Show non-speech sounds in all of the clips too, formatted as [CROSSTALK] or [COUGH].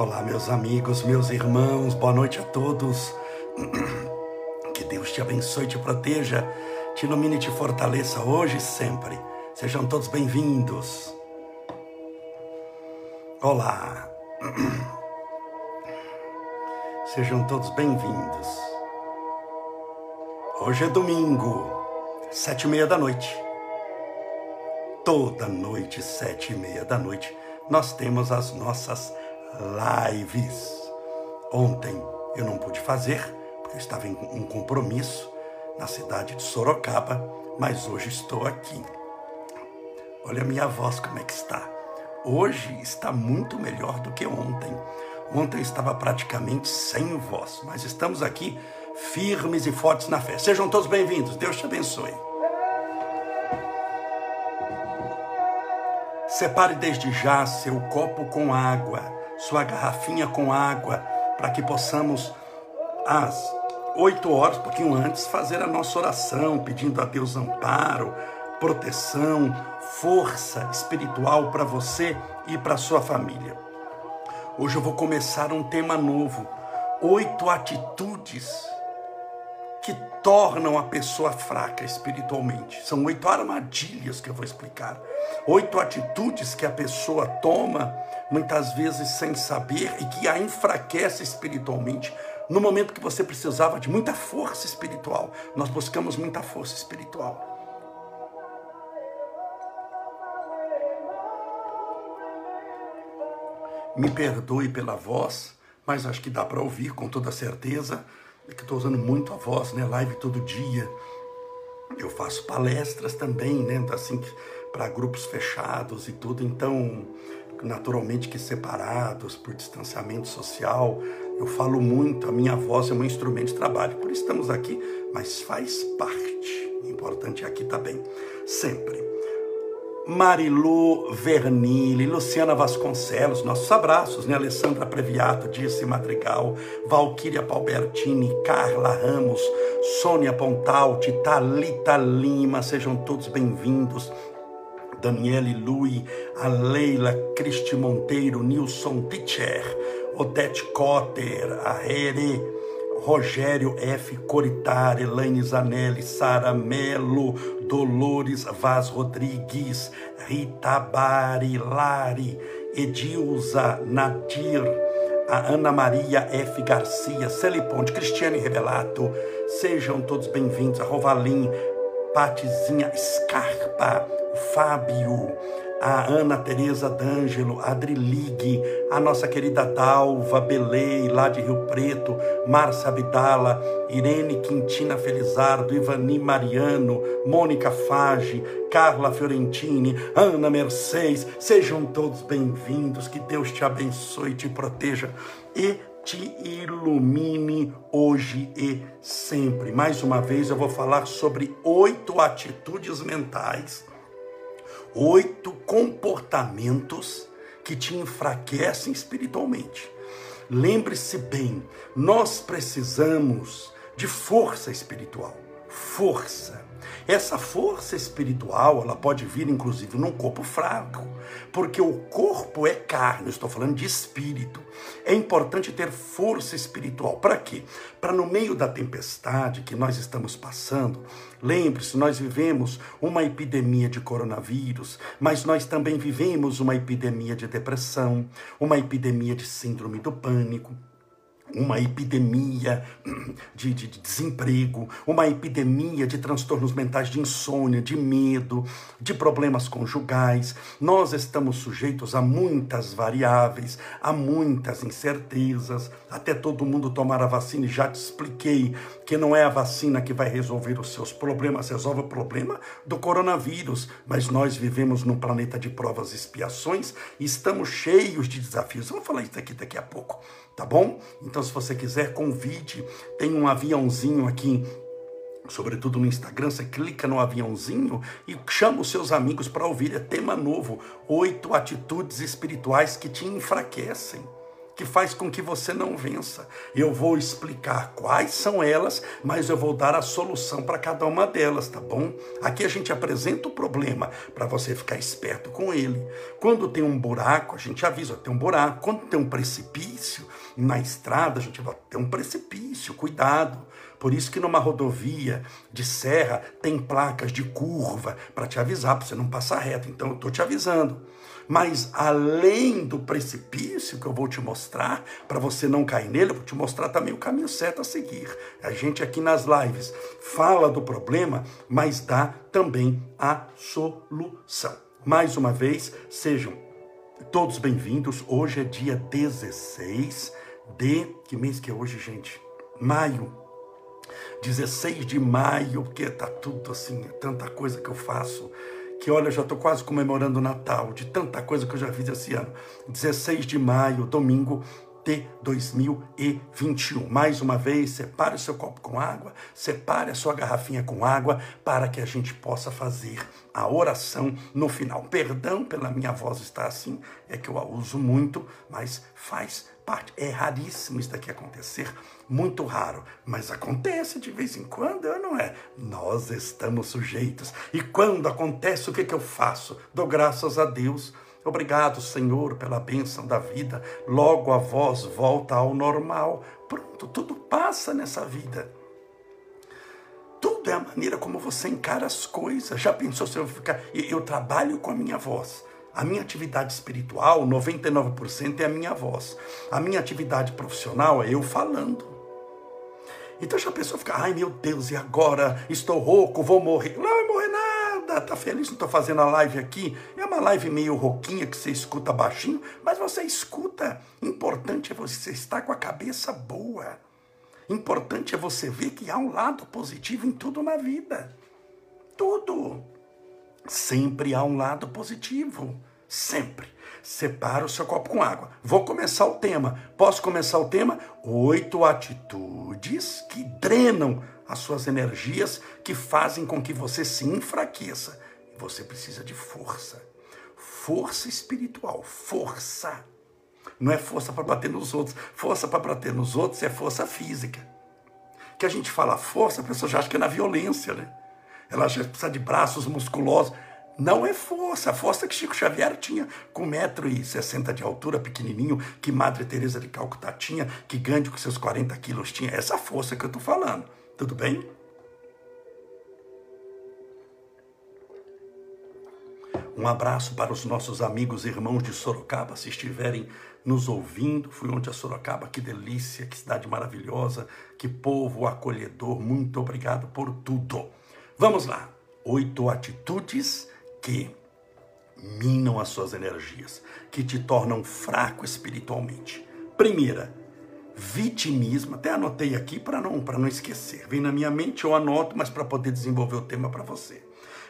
Olá, meus amigos, meus irmãos, boa noite a todos. [CLEARS THROAT] Que Deus te abençoe, te proteja, te ilumine e te fortaleça hoje e sempre. Sejam todos bem-vindos. Olá. [CLEARS THROAT] Sejam todos bem-vindos. Hoje é domingo, sete e meia da noite. Toda noite, sete e meia da noite, nós temos as nossas lives. Ontem eu não pude fazer, porque eu estava em um compromisso na cidade de Sorocaba, mas hoje estou aqui. Olha a minha voz como é que está. Hoje está muito melhor do que ontem. Ontem estava praticamente sem voz, mas estamos aqui firmes e fortes na fé. Sejam todos bem-vindos. Deus te abençoe. Separe desde já seu copo com água, sua garrafinha com água, para que possamos, às oito horas, um pouquinho antes, fazer a nossa oração, pedindo a Deus amparo, proteção, força espiritual para você e para sua família. Hoje eu vou começar um tema novo: oito atitudes que tornam a pessoa fraca espiritualmente. São oito armadilhas que eu vou explicar. Oito atitudes que a pessoa toma, muitas vezes sem saber, e que a enfraquece espiritualmente. No momento que você precisava de muita força espiritual, nós buscamos muita força espiritual. Me perdoe pela voz, mas acho que dá para ouvir com toda certeza. É que estou usando muito a voz, né? Live todo dia. Eu faço palestras também, né? Assim, para grupos fechados e tudo. Então, naturalmente que separados por distanciamento social, eu falo muito. A minha voz é um instrumento de trabalho. Por isso estamos aqui, mas faz parte. O importante é aqui também, sempre. Marilu Vernili, Luciana Vasconcelos, nossos abraços, né? Alessandra Previato, Disse Madrigal, Valquíria Palbertini, Carla Ramos, Sônia Pontalti, Talita Lima, sejam todos bem-vindos. Daniele Lui, a Leila Cristi Monteiro, Nilson Pitcher, Odete Cotter, a Here, Rogério F. Coritar, Elaine Zanelli, Sara Melo, Dolores Vaz Rodrigues, Rita Barilari, Edilza Nadir, a Ana Maria F. Garcia, Celiponte, Cristiane Revelato, sejam todos bem-vindos, a Rovalim, Patizinha Scarpa, Fábio, a Ana Tereza D'Angelo, Adrilig, a nossa querida Dalva Belei, lá de Rio Preto, Márcia Abdala, Irene Quintina Felizardo, Ivani Mariano, Mônica Fage, Carla Fiorentini, Ana Mercedes, sejam todos bem-vindos, que Deus te abençoe te proteja e te ilumine hoje e sempre. Mais uma vez eu vou falar sobre oito atitudes mentais oito comportamentos que te enfraquecem espiritualmente. Lembre-se bem, nós precisamos de força espiritual. Força. Essa força espiritual, ela pode vir inclusive num corpo fraco, porque o corpo é carne, eu estou falando de espírito. É importante ter força espiritual. Para quê? Para no meio da tempestade que nós estamos passando, lembre-se, nós vivemos uma epidemia de coronavírus, mas nós também vivemos uma epidemia de depressão, uma epidemia de síndrome do pânico uma epidemia de, de, de, desemprego, uma epidemia de transtornos mentais de insônia, de medo, de problemas conjugais. Nós estamos sujeitos a muitas variáveis, a muitas incertezas, até todo mundo tomar a vacina, e já te expliquei que não é a vacina que vai resolver os seus problemas, resolve o problema do coronavírus, mas nós vivemos num planeta de provas e expiações e estamos cheios de desafios. Vou falar isso aqui daqui a pouco tá bom? Então, se você quiser, convide. Tem um aviãozinho aqui sobretudo no Instagram, você clica no aviãozinho e chama os seus amigos para ouvir. É tema novo: oito atitudes espirituais que te enfraquecem que faz com que você não vença. Eu vou explicar quais são elas, mas eu vou dar a solução para cada uma delas, tá bom? Aqui a gente apresenta o problema para você ficar esperto com ele. Quando tem um buraco, a gente avisa, tem um buraco. Quando tem um precipício na estrada, a gente vai ter um precipício, cuidado. Por isso que numa rodovia de serra tem placas de curva para te avisar, para você não passar reto. Então eu estou te avisando. Mas além do precipício que eu vou te mostrar, para você não cair nele, eu vou te mostrar também o caminho certo a seguir. A gente aqui nas lives fala do problema, mas dá também a solução. Mais uma vez, sejam todos bem-vindos. Hoje é dia 16 de. Que mês que é hoje, gente? Maio. 16 de maio, porque tá tudo assim, tanta coisa que eu faço que olha, já estou quase comemorando o Natal, de tanta coisa que eu já fiz esse ano. 16 de maio, domingo de 2021. Mais uma vez, separe o seu copo com água, separe a sua garrafinha com água, para que a gente possa fazer a oração no final. Perdão pela minha voz estar assim, é que eu a uso muito, mas faz parte. É raríssimo isso daqui acontecer, muito raro, mas acontece de vez em quando, não é? Nós estamos sujeitos. E quando acontece, o que, que eu faço? Dou graças a Deus. Obrigado, Senhor, pela bênção da vida. Logo a voz volta ao normal. Pronto, tudo passa nessa vida. Tudo é a maneira como você encara as coisas. Já pensou se eu ficar. Eu trabalho com a minha voz. A minha atividade espiritual, 99% é a minha voz. A minha atividade profissional é eu falando. Então já a pessoa fica, ai meu Deus, e agora? Estou rouco, vou morrer. Não vai morrer nada, tá feliz? Não estou fazendo a live aqui. É uma live meio rouquinha que você escuta baixinho, mas você escuta. Importante é você estar com a cabeça boa. Importante é você ver que há um lado positivo em tudo na vida. Tudo. Sempre há um lado positivo. Sempre. Separa o seu copo com água. Vou começar o tema. Posso começar o tema? Oito atitudes que drenam as suas energias, que fazem com que você se enfraqueça. Você precisa de força. Força espiritual. Força. Não é força para bater nos outros. Força para bater nos outros é força física. Que a gente fala força, a pessoa já acha que é na violência, né? Ela já precisa de braços musculosos. Não é força, a força que Chico Xavier tinha, com 1,60m de altura, pequenininho, que Madre Teresa de Calcutá tinha, que Gandhi com seus 40 quilos tinha. Essa força que eu estou falando. Tudo bem? Um abraço para os nossos amigos e irmãos de Sorocaba, se estiverem nos ouvindo. Fui ontem a Sorocaba, que delícia, que cidade maravilhosa, que povo acolhedor. Muito obrigado por tudo. Vamos lá. Oito atitudes que minam as suas energias, que te tornam fraco espiritualmente. Primeira, vitimismo. Até anotei aqui para não, para não esquecer. Vem na minha mente, eu anoto, mas para poder desenvolver o tema para você.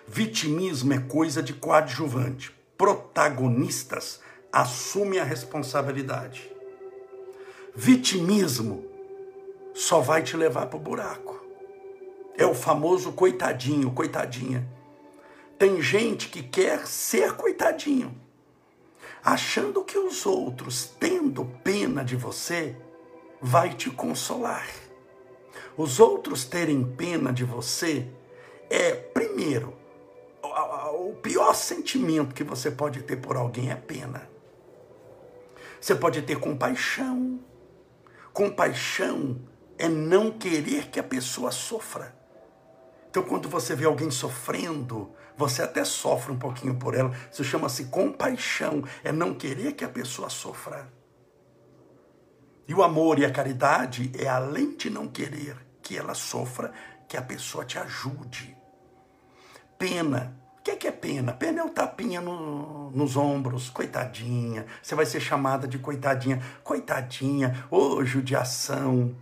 Vitimismo é coisa de coadjuvante. Protagonistas assumem a responsabilidade. Vitimismo só vai te levar para o buraco. É o famoso coitadinho, coitadinha. Tem gente que quer ser coitadinho, achando que os outros, tendo pena de você, vai te consolar. Os outros terem pena de você é, primeiro, o pior sentimento que você pode ter por alguém é pena. Você pode ter compaixão. Compaixão é não querer que a pessoa sofra. Então, quando você vê alguém sofrendo, você até sofre um pouquinho por ela. Isso chama-se compaixão, é não querer que a pessoa sofra. E o amor e a caridade é além de não querer que ela sofra, que a pessoa te ajude. Pena. O que é, que é pena? Pena é o tapinha no, nos ombros, coitadinha. Você vai ser chamada de coitadinha. Coitadinha, ô oh, judiação.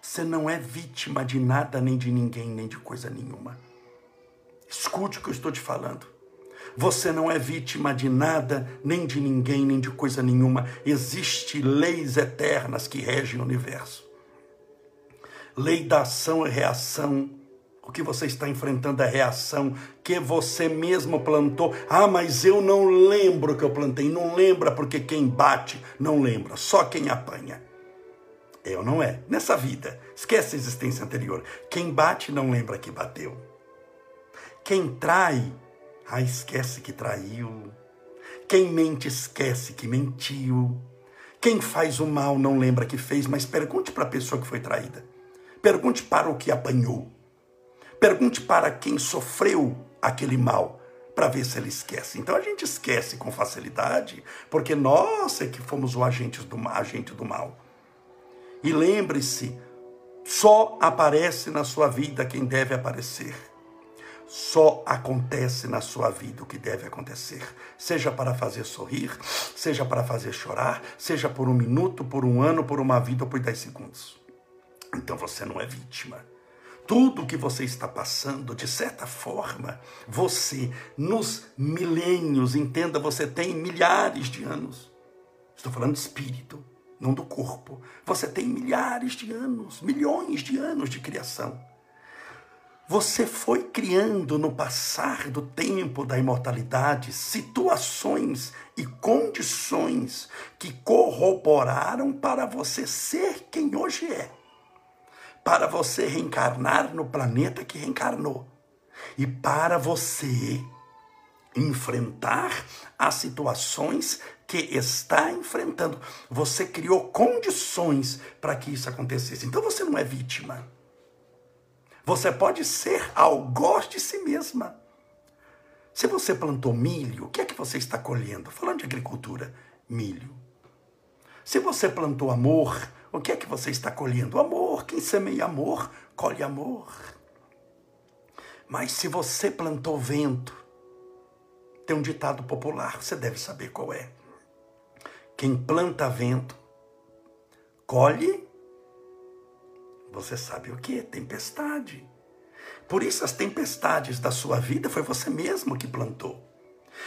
Você não é vítima de nada, nem de ninguém, nem de coisa nenhuma. Escute o que eu estou te falando. Você não é vítima de nada, nem de ninguém, nem de coisa nenhuma. Existem leis eternas que regem o universo. Lei da ação e reação O que você está enfrentando é reação que você mesmo plantou. Ah, mas eu não lembro que eu plantei. Não lembra porque quem bate não lembra, só quem apanha. Eu não é. Nessa vida, esquece a existência anterior. Quem bate não lembra que bateu. Quem trai, ah, esquece que traiu. Quem mente, esquece que mentiu. Quem faz o mal não lembra que fez, mas pergunte para a pessoa que foi traída. Pergunte para o que apanhou. Pergunte para quem sofreu aquele mal para ver se ele esquece. Então a gente esquece com facilidade, porque nós é que fomos o agente do, agente do mal. E lembre-se, só aparece na sua vida quem deve aparecer. Só acontece na sua vida o que deve acontecer. Seja para fazer sorrir, seja para fazer chorar, seja por um minuto, por um ano, por uma vida ou por dez segundos. Então você não é vítima tudo que você está passando, de certa forma, você, nos milênios, entenda, você tem milhares de anos. Estou falando de espírito, não do corpo. Você tem milhares de anos, milhões de anos de criação. Você foi criando no passar do tempo da imortalidade situações e condições que corroboraram para você ser quem hoje é para você reencarnar no planeta que reencarnou e para você enfrentar as situações que está enfrentando. Você criou condições para que isso acontecesse. Então você não é vítima. Você pode ser algoz de si mesma. Se você plantou milho, o que é que você está colhendo? Falando de agricultura, milho. Se você plantou amor, o que é que você está colhendo? Amor. Quem semeia amor, colhe amor. Mas se você plantou vento, tem um ditado popular, você deve saber qual é. Quem planta vento, colhe, você sabe o que? Tempestade. Por isso, as tempestades da sua vida foi você mesmo que plantou.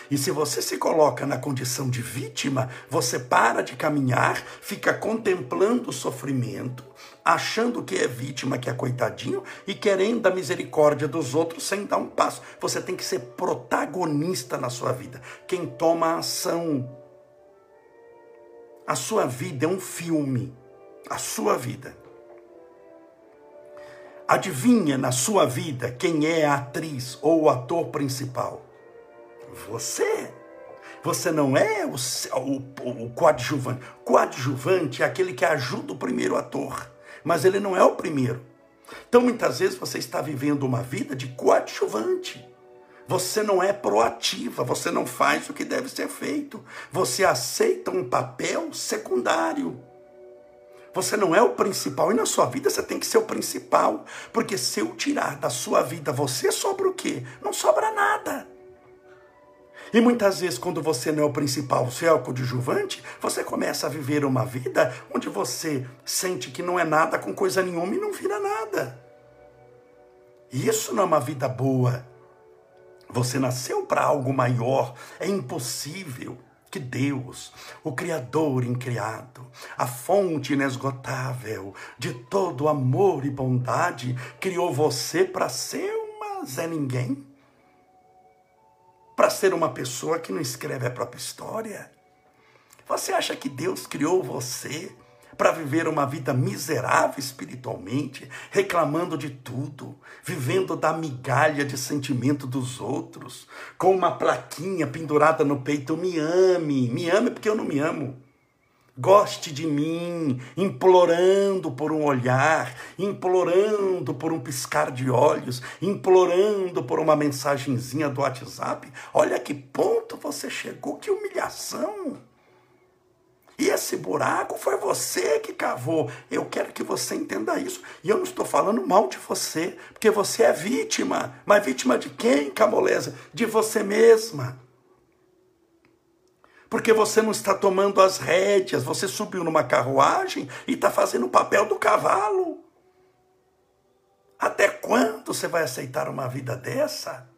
E se você se coloca na condição de vítima, você para de caminhar, fica contemplando o sofrimento, achando que é vítima, que é coitadinho e querendo a misericórdia dos outros sem dar um passo. Você tem que ser protagonista na sua vida. Quem toma ação. A sua vida é um filme. A sua vida. Adivinha na sua vida quem é a atriz ou o ator principal? Você. Você não é o, o, o coadjuvante. Coadjuvante é aquele que ajuda o primeiro ator, mas ele não é o primeiro. Então, muitas vezes, você está vivendo uma vida de coadjuvante. Você não é proativa, você não faz o que deve ser feito. Você aceita um papel secundário. Você não é o principal e na sua vida você tem que ser o principal. Porque se eu tirar da sua vida você, sobra o quê? Não sobra nada. E muitas vezes, quando você não é o principal, você é o coadjuvante, você começa a viver uma vida onde você sente que não é nada com coisa nenhuma e não vira nada. Isso não é uma vida boa. Você nasceu para algo maior. É impossível que Deus, o Criador incriado, a fonte inesgotável de todo amor e bondade, criou você para ser uma Zé Ninguém para ser uma pessoa que não escreve a própria história? Você acha que Deus criou você para viver uma vida miserável espiritualmente, reclamando de tudo, vivendo da migalha de sentimento dos outros, com uma plaquinha pendurada no peito: me ame, me ame porque eu não me amo. Goste de mim, implorando por um olhar, implorando por um piscar de olhos, implorando por uma mensagenzinha do WhatsApp. Olha que ponto você chegou, que humilhação! E esse buraco foi você que cavou. Eu quero que você entenda isso. E eu não estou falando mal de você, porque você é vítima. Mas vítima de quem, Camolesa? De você mesma porque você não está tomando as rédeas, você subiu numa carruagem e está fazendo o papel do cavalo. Até quando você vai aceitar uma vida dessa?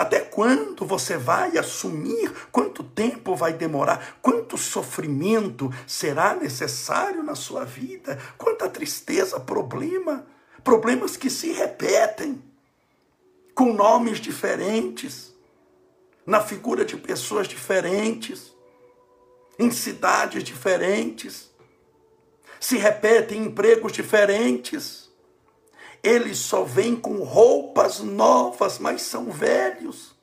Até quando você vai assumir? Quanto tempo vai demorar? Quanto sofrimento será necessário na sua vida? Quanta tristeza, problema? problemas que se repetem, com nomes diferentes, na figura de pessoas diferentes, em cidades diferentes, se repetem em empregos diferentes. Eles só vêm com roupas novas, mas são velhos.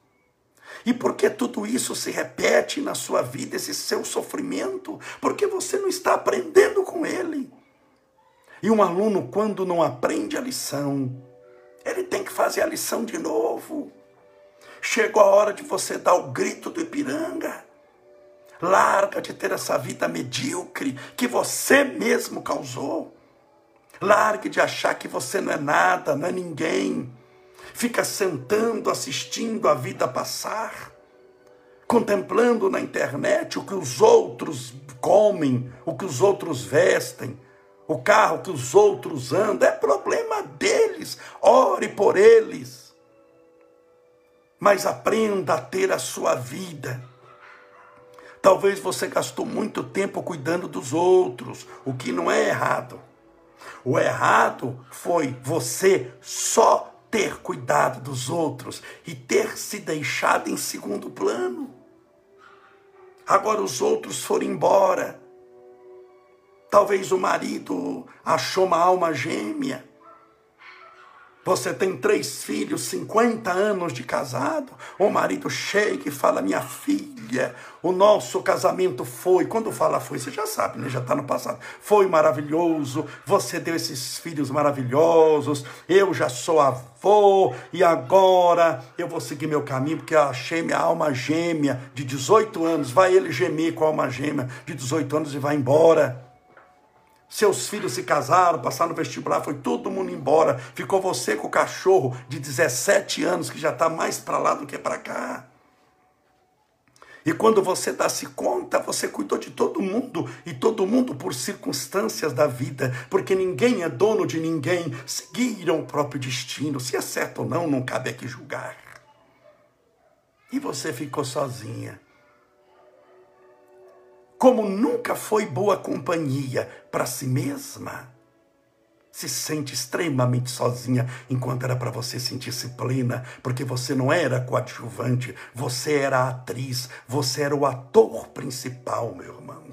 E por que tudo isso se repete na sua vida, esse seu sofrimento? Porque você não está aprendendo com ele. E um aluno, quando não aprende a lição, ele tem que fazer a lição de novo. Chegou a hora de você dar o grito do Ipiranga. Larga de ter essa vida medíocre que você mesmo causou. Largue de achar que você não é nada, não é ninguém. Fica sentando, assistindo a vida passar, contemplando na internet o que os outros comem, o que os outros vestem, o carro que os outros andam. É problema deles. Ore por eles. Mas aprenda a ter a sua vida. Talvez você gastou muito tempo cuidando dos outros, o que não é errado. O errado foi você só ter cuidado dos outros e ter se deixado em segundo plano. Agora os outros foram embora. Talvez o marido achou uma alma gêmea você tem três filhos, 50 anos de casado. O marido chega e fala: Minha filha, o nosso casamento foi. Quando fala foi, você já sabe, né? Já está no passado. Foi maravilhoso. Você deu esses filhos maravilhosos. Eu já sou avô. E agora eu vou seguir meu caminho porque eu achei minha alma gêmea de 18 anos. Vai ele gemer com a alma gêmea de 18 anos e vai embora. Seus filhos se casaram, passaram no vestibular, foi todo mundo embora. Ficou você com o cachorro de 17 anos que já está mais para lá do que para cá. E quando você dá-se conta, você cuidou de todo mundo, e todo mundo por circunstâncias da vida, porque ninguém é dono de ninguém, seguiram o próprio destino. Se é certo ou não, não cabe aqui julgar. E você ficou sozinha como nunca foi boa companhia para si mesma, se sente extremamente sozinha, enquanto era para você sentir-se plena, porque você não era coadjuvante, você era a atriz, você era o ator principal, meu irmão.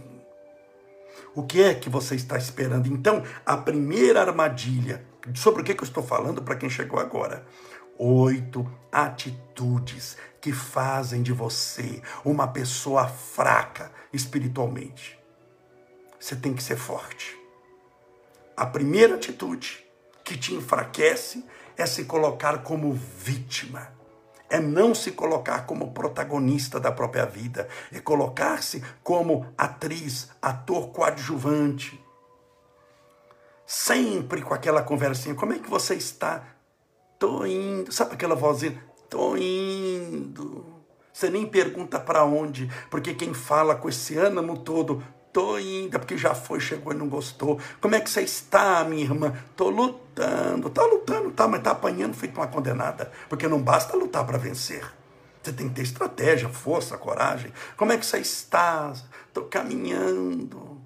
O que é que você está esperando? Então, a primeira armadilha, sobre o que eu estou falando para quem chegou agora? Oito atitudes que fazem de você uma pessoa fraca espiritualmente. Você tem que ser forte. A primeira atitude que te enfraquece é se colocar como vítima. É não se colocar como protagonista da própria vida, é colocar-se como atriz, ator coadjuvante. Sempre com aquela conversinha: como é que você está? Tô indo. Sabe aquela vozinha? Tô indo. Você nem pergunta para onde, porque quem fala com esse ânimo todo, tô indo, é porque já foi, chegou e não gostou. Como é que você está, minha irmã? Tô lutando. Tá lutando, tá, mas tá apanhando feito uma condenada, porque não basta lutar para vencer. Você tem que ter estratégia, força, coragem. Como é que você está? Tô caminhando.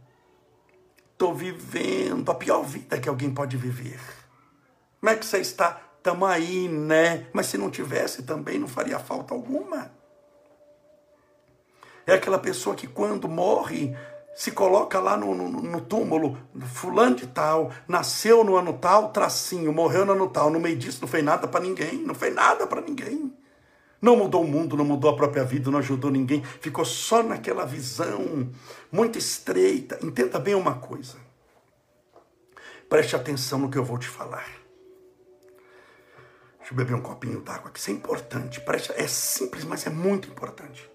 Tô vivendo a pior vida que alguém pode viver. Como é que você está? Estamos aí, né? Mas se não tivesse também não faria falta alguma. É aquela pessoa que quando morre se coloca lá no, no, no, túmulo, fulano de tal, nasceu no ano tal, tracinho, morreu no ano tal, no meio disso não fez nada para ninguém, não fez nada para ninguém. Não mudou o mundo, não mudou a própria vida, não ajudou ninguém, ficou só naquela visão muito estreita. Entenda bem uma coisa. Preste atenção no que eu vou te falar. Deixa eu beber um copinho d'água, que isso é importante. Presta, é simples, mas é muito importante.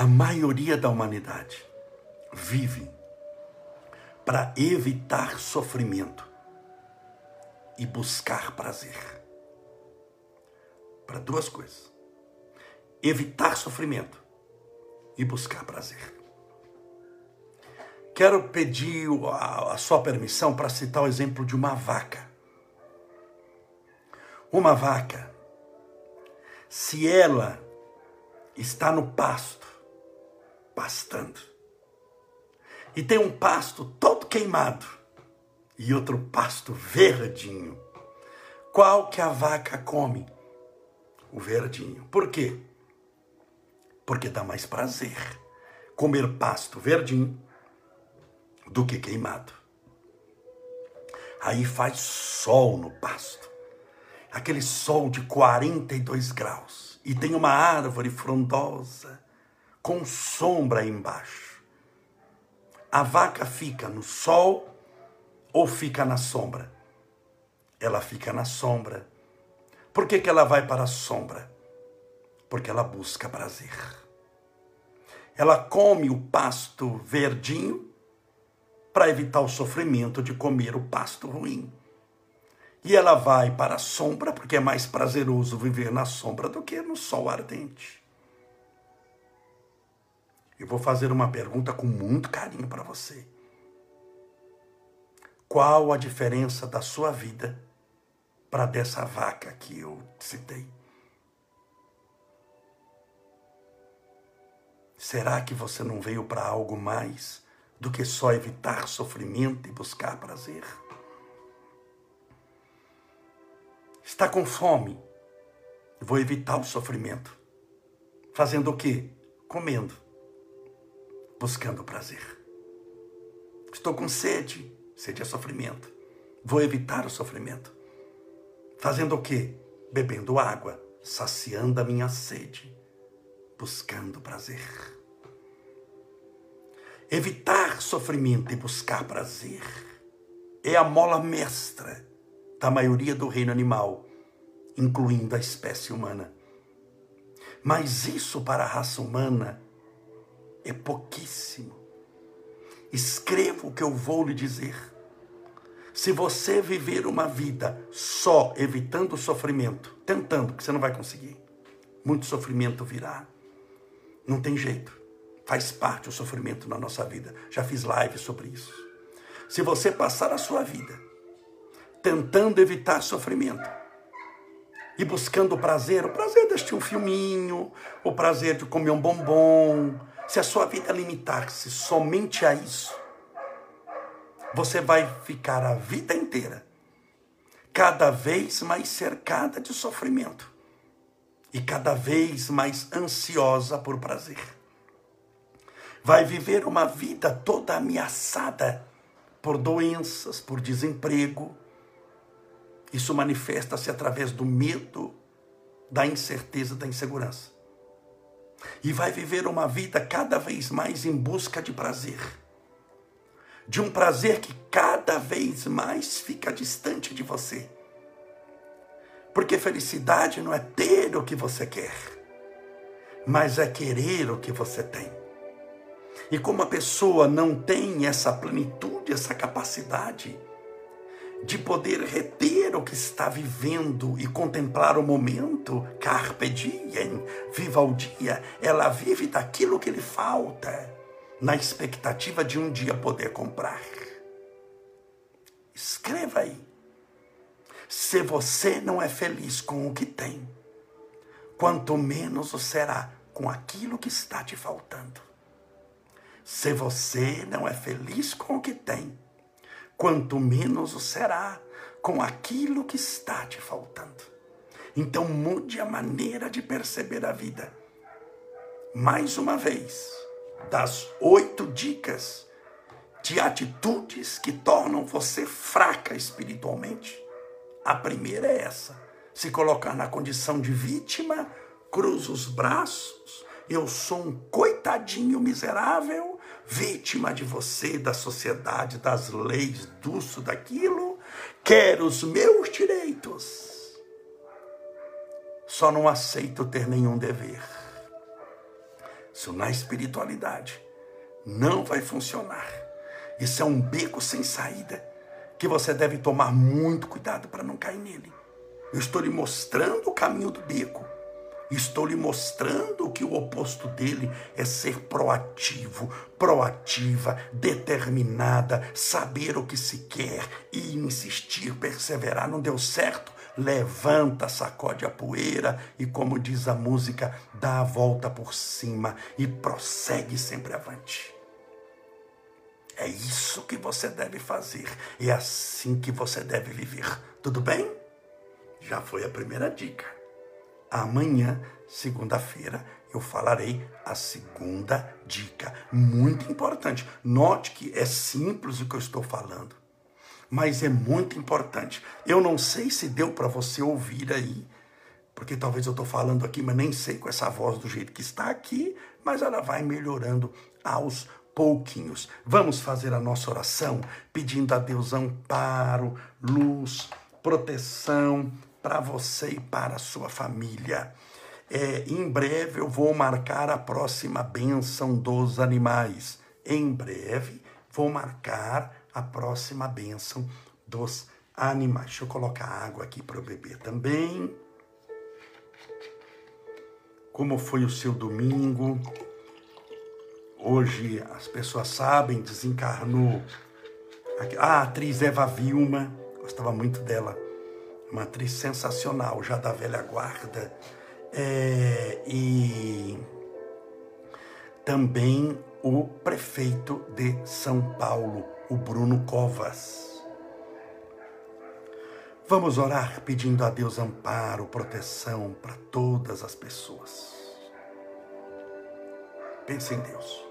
A maioria da humanidade vive para evitar sofrimento e buscar prazer. Para duas coisas: evitar sofrimento e buscar prazer. Quero pedir a, a sua permissão para citar o exemplo de uma vaca. Uma vaca, se ela está no pasto, pastando. E tem um pasto todo queimado e outro pasto verdinho. Qual que a vaca come? O verdinho. Por quê? Porque dá mais prazer comer pasto verdinho do que queimado. Aí faz sol no pasto. Aquele sol de 42 graus. E tem uma árvore frondosa com sombra embaixo. A vaca fica no sol ou fica na sombra? Ela fica na sombra. Por que, que ela vai para a sombra? Porque ela busca prazer. Ela come o pasto verdinho para evitar o sofrimento de comer o pasto ruim. E ela vai para a sombra, porque é mais prazeroso viver na sombra do que no sol ardente. Eu vou fazer uma pergunta com muito carinho para você. Qual a diferença da sua vida para dessa vaca que eu citei? Será que você não veio para algo mais do que só evitar sofrimento e buscar prazer? Está com fome? Vou evitar o sofrimento. Fazendo o quê? Comendo. Buscando prazer. Estou com sede. Sede é sofrimento. Vou evitar o sofrimento. Fazendo o quê? Bebendo água, saciando a minha sede, buscando prazer. Evitar sofrimento e buscar prazer é a mola mestra da maioria do reino animal, incluindo a espécie humana. Mas isso para a raça humana é pouquíssimo. Escreva o que eu vou lhe dizer. Se você viver uma vida só evitando o sofrimento, tentando, que você não vai conseguir, muito sofrimento virá. Não tem jeito. Faz parte o sofrimento na nossa vida. Já fiz live sobre isso. Se você passar a sua vida tentando evitar sofrimento e buscando o prazer, o prazer de assistir um filminho, o prazer de comer um bombom, se a sua vida limitar-se somente a isso, você vai ficar a vida inteira cada vez mais cercada de sofrimento e cada vez mais ansiosa por prazer vai viver uma vida toda ameaçada por doenças, por desemprego. Isso manifesta-se através do medo, da incerteza, da insegurança. E vai viver uma vida cada vez mais em busca de prazer. De um prazer que cada vez mais fica distante de você. Porque felicidade não é ter o que você quer, mas é querer o que você tem. E como a pessoa não tem essa plenitude, essa capacidade de poder reter o que está vivendo e contemplar o momento, carpe diem, viva o dia, ela vive daquilo que lhe falta, na expectativa de um dia poder comprar. Escreva aí. Se você não é feliz com o que tem, quanto menos o será com aquilo que está te faltando. Se você não é feliz com o que tem, quanto menos o será com aquilo que está te faltando. Então mude a maneira de perceber a vida. Mais uma vez, das oito dicas de atitudes que tornam você fraca espiritualmente, a primeira é essa: se colocar na condição de vítima, cruza os braços, eu sou um coitadinho miserável vítima de você, da sociedade, das leis, disso, daquilo, quero os meus direitos. Só não aceito ter nenhum dever. Isso na espiritualidade não vai funcionar. Isso é um beco sem saída que você deve tomar muito cuidado para não cair nele. Eu estou lhe mostrando o caminho do beco. Estou lhe mostrando que o oposto dele é ser proativo, proativa, determinada, saber o que se quer e insistir, perseverar. Não deu certo? levanta, sacode a poeira e, como diz a música, dá a volta por cima e prossegue sempre avante. É isso que você deve fazer, é assim que você deve viver. Tudo bem? Já foi a primeira dica. Amanhã, segunda-feira, eu falarei a segunda dica, muito importante. Note que é simples o que eu estou falando, mas é muito importante. Eu não sei se deu para você ouvir aí, porque talvez eu estou falando aqui, mas nem sei com essa voz do jeito que está aqui, mas ela vai melhorando aos pouquinhos. Vamos fazer a nossa oração pedindo a Deus amparo, luz, proteção para você e para a sua família. É, em breve eu vou marcar a próxima bênção dos animais. Em breve vou marcar a próxima bênção dos animais. Deixa eu colocar água aqui para o bebê também. Como foi o seu domingo? Hoje as pessoas sabem, desencarnou a atriz Eva Vilma, gostava muito dela, uma atriz sensacional, já da velha guarda é, e também o prefeito de São Paulo, o Bruno Covas. Vamos orar pedindo a Deus amparo, proteção para todas as pessoas. Pense em Deus.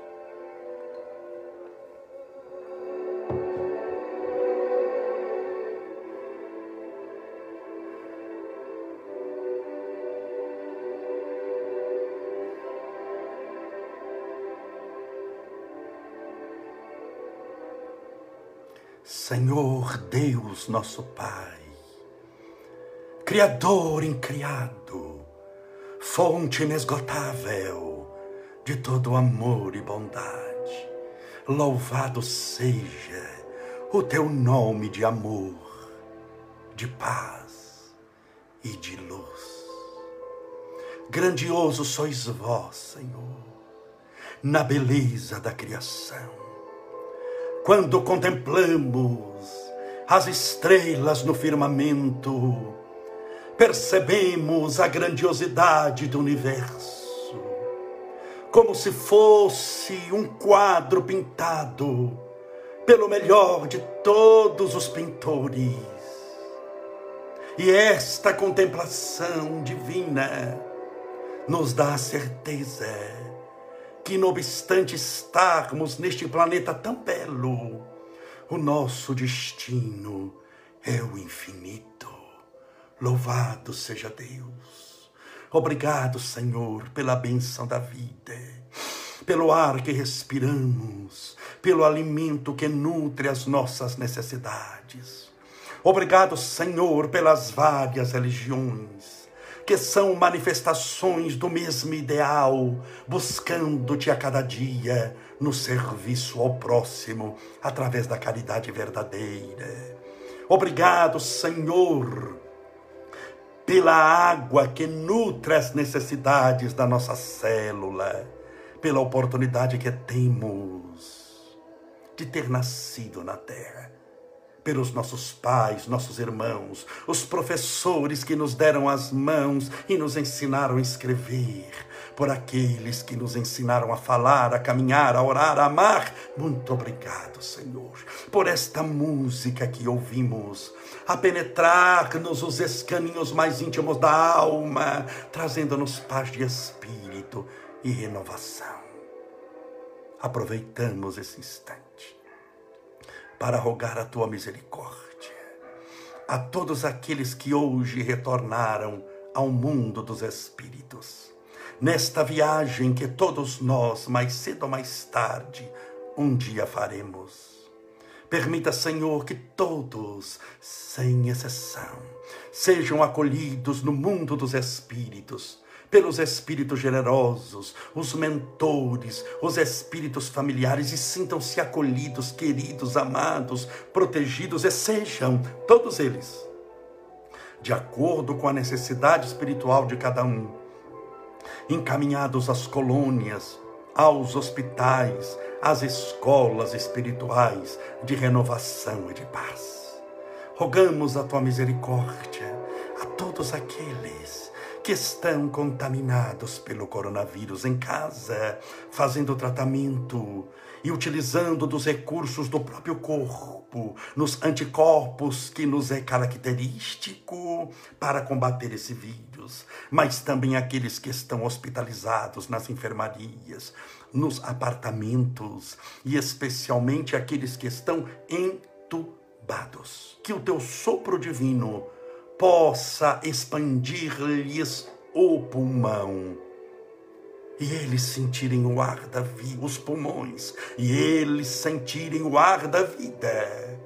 Senhor Deus, nosso Pai, Criador incriado, fonte inesgotável de todo amor e bondade, louvado seja o teu nome de amor, de paz e de luz. Grandioso sois vós, Senhor, na beleza da criação quando contemplamos as estrelas no firmamento, percebemos a grandiosidade do universo, como se fosse um quadro pintado pelo melhor de todos os pintores. E esta contemplação divina nos dá a certeza que, não obstante estarmos neste planeta tão belo, o nosso destino é o infinito. Louvado seja Deus. Obrigado, Senhor, pela benção da vida, pelo ar que respiramos, pelo alimento que nutre as nossas necessidades. Obrigado, Senhor, pelas várias religiões que são manifestações do mesmo ideal, buscando-te a cada dia no serviço ao próximo, através da caridade verdadeira. Obrigado, Senhor, pela água que nutre as necessidades da nossa célula, pela oportunidade que temos de ter nascido na terra pelos nossos pais, nossos irmãos, os professores que nos deram as mãos e nos ensinaram a escrever, por aqueles que nos ensinaram a falar, a caminhar, a orar, a amar. Muito obrigado, Senhor, por esta música que ouvimos, a penetrar-nos os escaninhos mais íntimos da alma, trazendo-nos paz de espírito e renovação. Aproveitamos esse instante para rogar a tua misericórdia a todos aqueles que hoje retornaram ao mundo dos espíritos. Nesta viagem que todos nós, mais cedo ou mais tarde, um dia faremos. Permita, Senhor, que todos, sem exceção, sejam acolhidos no mundo dos espíritos pelos espíritos generosos, os mentores, os espíritos familiares e sintam-se acolhidos, queridos, amados, protegidos e sejam todos eles de acordo com a necessidade espiritual de cada um, encaminhados às colônias, aos hospitais, às escolas espirituais de renovação e de paz. Rogamos a tua misericórdia a todos aqueles que estão contaminados pelo coronavírus em casa, fazendo tratamento e utilizando dos recursos do próprio corpo, nos anticorpos que nos é característico para combater esse vírus, mas também aqueles que estão hospitalizados nas enfermarias, nos apartamentos e especialmente aqueles que estão entubados. Que o teu sopro divino possa expandir-lhes o pulmão e eles sentirem o ar da vida, os pulmões, e eles sentirem o ar da vida,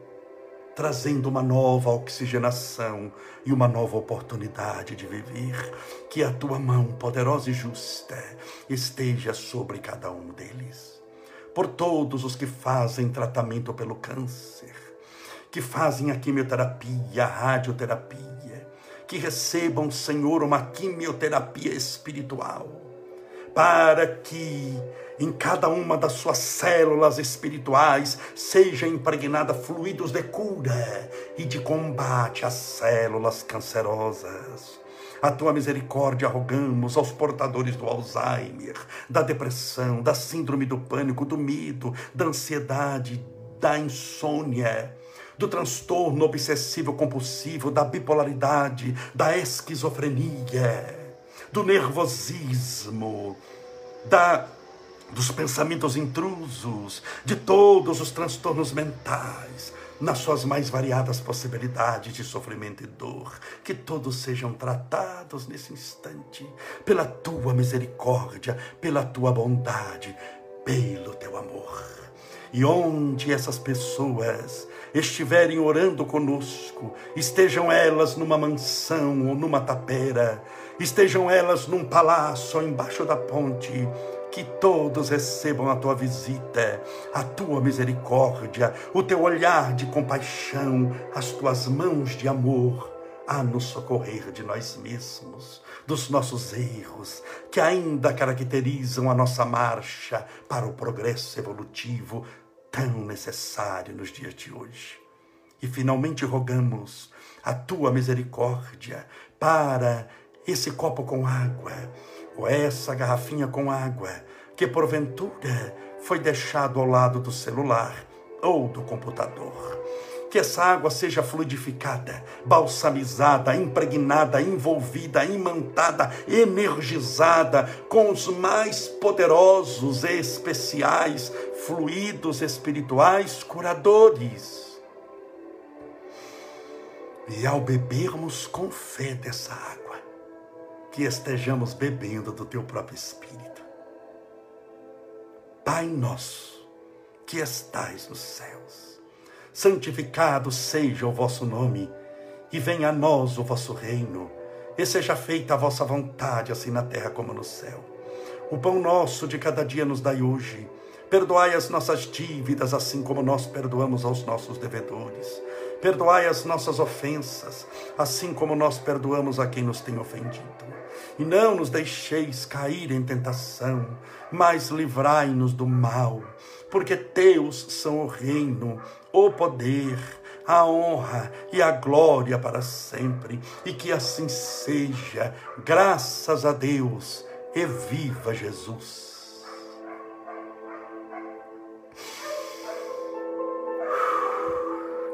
trazendo uma nova oxigenação e uma nova oportunidade de viver. Que a tua mão poderosa e justa esteja sobre cada um deles. Por todos os que fazem tratamento pelo câncer, que fazem a quimioterapia, a radioterapia, que recebam, Senhor, uma quimioterapia espiritual para que em cada uma das suas células espirituais seja impregnada fluidos de cura e de combate às células cancerosas. A tua misericórdia rogamos aos portadores do Alzheimer, da depressão, da síndrome do pânico, do medo, da ansiedade, da insônia, do transtorno obsessivo compulsivo, da bipolaridade, da esquizofrenia do nervosismo, da dos pensamentos intrusos, de todos os transtornos mentais, nas suas mais variadas possibilidades de sofrimento e dor, que todos sejam tratados nesse instante pela tua misericórdia, pela tua bondade, pelo teu amor. E onde essas pessoas estiverem orando conosco, estejam elas numa mansão ou numa tapera, estejam elas num palácio ou embaixo da ponte, que todos recebam a tua visita, a tua misericórdia, o teu olhar de compaixão, as tuas mãos de amor a nos socorrer de nós mesmos, dos nossos erros, que ainda caracterizam a nossa marcha para o progresso evolutivo tão necessário nos dias de hoje. E finalmente rogamos a tua misericórdia para esse copo com água, ou essa garrafinha com água, que porventura foi deixado ao lado do celular ou do computador. Que essa água seja fluidificada, balsamizada, impregnada, envolvida, imantada, energizada com os mais poderosos e especiais fluidos espirituais curadores. E ao bebermos com fé dessa água, que estejamos bebendo do teu próprio Espírito. Pai nosso, que estais nos céus, santificado seja o vosso nome, e venha a nós o vosso reino, e seja feita a vossa vontade, assim na terra como no céu. O pão nosso de cada dia nos dai hoje. Perdoai as nossas dívidas, assim como nós perdoamos aos nossos devedores. Perdoai as nossas ofensas, assim como nós perdoamos a quem nos tem ofendido e não nos deixeis cair em tentação, mas livrai-nos do mal, porque teus são o reino, o poder, a honra e a glória para sempre, e que assim seja, graças a Deus, e viva Jesus.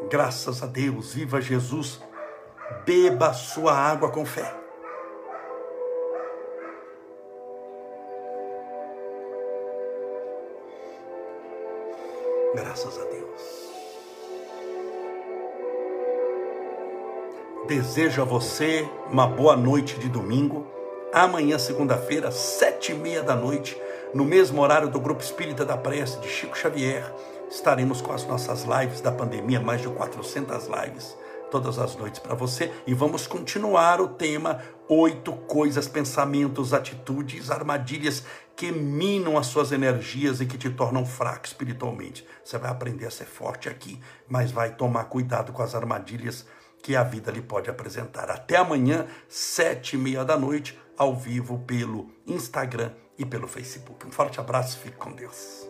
Graças a Deus, viva Jesus, beba sua água com fé. Graças a Deus. Desejo a você uma boa noite de domingo. Amanhã, segunda-feira, sete e meia da noite, no mesmo horário do Grupo Espírita da Prece de Chico Xavier, estaremos com as nossas lives da pandemia, mais de 400 lives todas as noites para você e vamos continuar o tema oito coisas, pensamentos, atitudes, armadilhas que minam as suas energias e que te tornam fraco espiritualmente. Você vai aprender a ser forte aqui, mas vai tomar cuidado com as armadilhas que a vida lhe pode apresentar. Até amanhã, sete e meia da noite, ao vivo pelo Instagram e pelo Facebook. Um forte abraço, fique com Deus.